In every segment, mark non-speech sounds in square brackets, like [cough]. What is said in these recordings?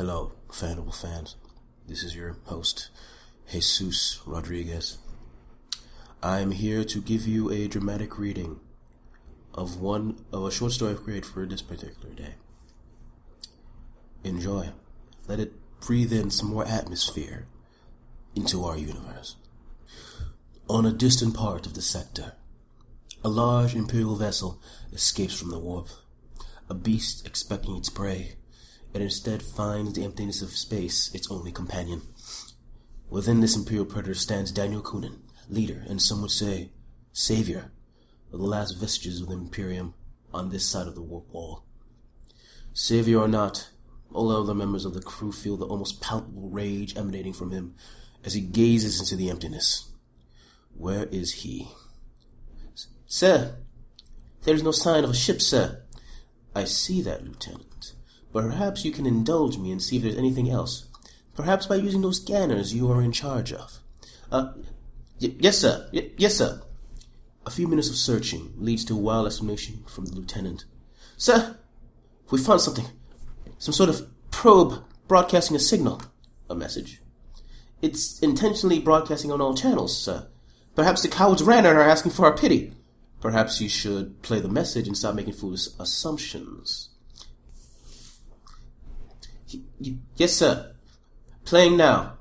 Hello, Fanable fans. This is your host, Jesus Rodriguez. I am here to give you a dramatic reading of one of a short story I've created for this particular day. Enjoy. Let it breathe in some more atmosphere into our universe. On a distant part of the sector, a large Imperial vessel escapes from the warp. A beast expecting its prey, and instead finds the emptiness of space its only companion. Within this Imperial predator stands Daniel Kunin, leader, and some would say, savior, of the last vestiges of the Imperium on this side of the warp wall. Savior or not, all other members of the crew feel the almost palpable rage emanating from him as he gazes into the emptiness. Where is he? Sir, there is no sign of a ship, sir. I see that, Lieutenant. Perhaps you can indulge me and see if there's anything else. Perhaps by using those scanners you are in charge of. Uh, yes, sir. Y- yes, sir. A few minutes of searching leads to a wild exclamation from the lieutenant. Sir, we found something. Some sort of probe broadcasting a signal. A message. It's intentionally broadcasting on all channels, sir. Perhaps the cowards ran and are asking for our pity. Perhaps you should play the message and stop making foolish assumptions. Yes, sir. Playing now.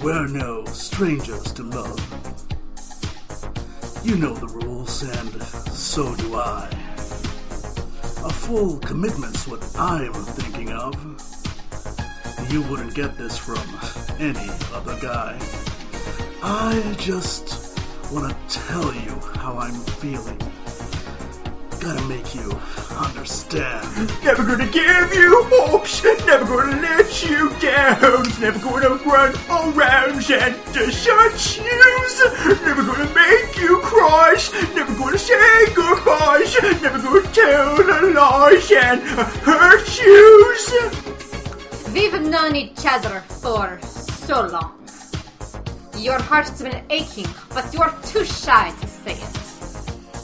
We're no strangers to love. You know the rules, and so do I. A full commitment's what I'm thinking of. You wouldn't get this from any other guy. I just want to tell you how I'm feeling. Gotta make you understand. Never gonna give you hopes, never gonna let you down, never gonna run around and desert you, never gonna make you cry, never gonna say goodbyes, never gonna tell a lie and hurt you. We've known each other for so long. Your heart's been aching, but you're too shy to say it.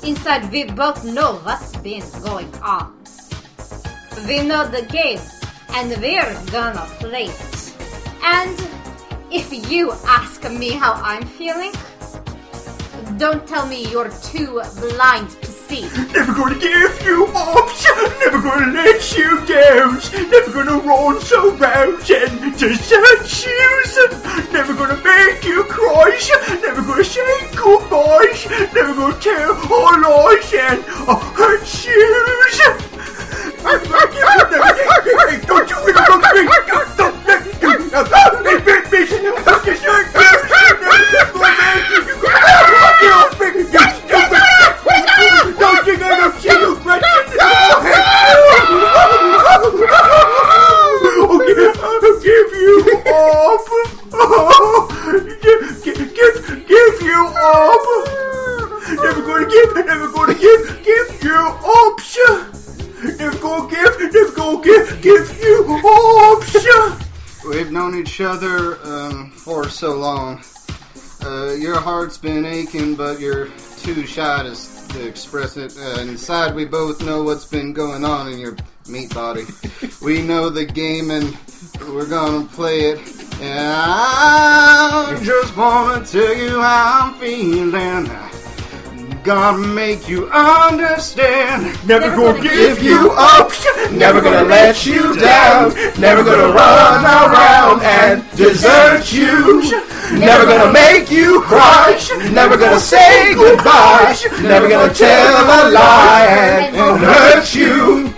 Inside, we both know what's been going on. We know the game, and we're gonna play it. And if you ask me how I'm feeling, don't tell me you're too blind to see. Never gonna give you up, never gonna let you down, never gonna run around and desert you, never gonna make you cry, never gonna say goodbyes, never gonna tell all lies and hurt you. Don't you even look at me! Gonna give, give you up. We've known each other um, for so long. Uh, your heart's been aching, but you're too shy to, to express it. Uh, inside, we both know what's been going on in your meat body. [laughs] we know the game, and we're gonna play it. And I just wanna tell you how I'm feeling. Gotta make you understand. Never gonna give Give you you up, never gonna let you down, never gonna run around and desert you, never gonna make you cry, never gonna say goodbye, never gonna tell a lie and, and hurt you,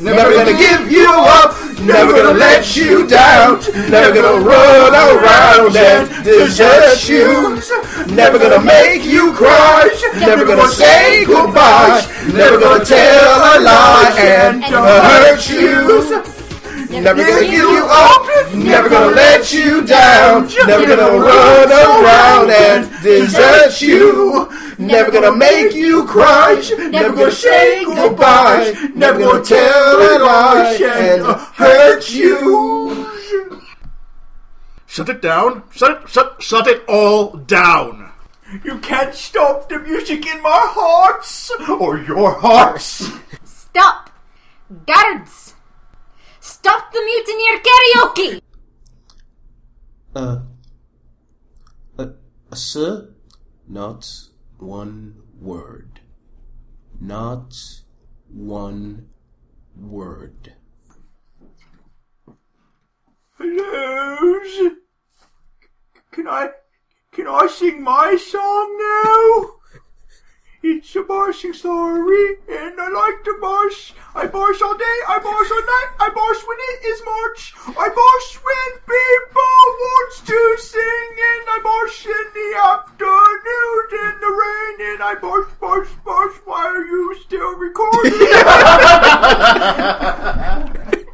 never gonna give you up, never gonna let you down, never gonna run around and desert you, never gonna make you cry, never gonna say goodbye, never gonna tell a lie and hurt you. Never gonna give you up, never gonna let you down, never gonna run around and desert you, Never gonna make you cry. Never gonna say goodbye. Never gonna tell a lie and hurt you. Shut it down. Shut it, shut, shut it all down. You can't stop the music in my hearts or your hearts. Stop! Guards! Stop the mutineer karaoke! Uh, uh, uh, sir? Not one word. Not one word. Hello? Can I, can I sing my song now? It's a bossing story, and I like to boss. I boss all day, I boss all night, I boss when it is March. I boss when people wants to sing, and I boss in the afternoon in the rain, and I boss,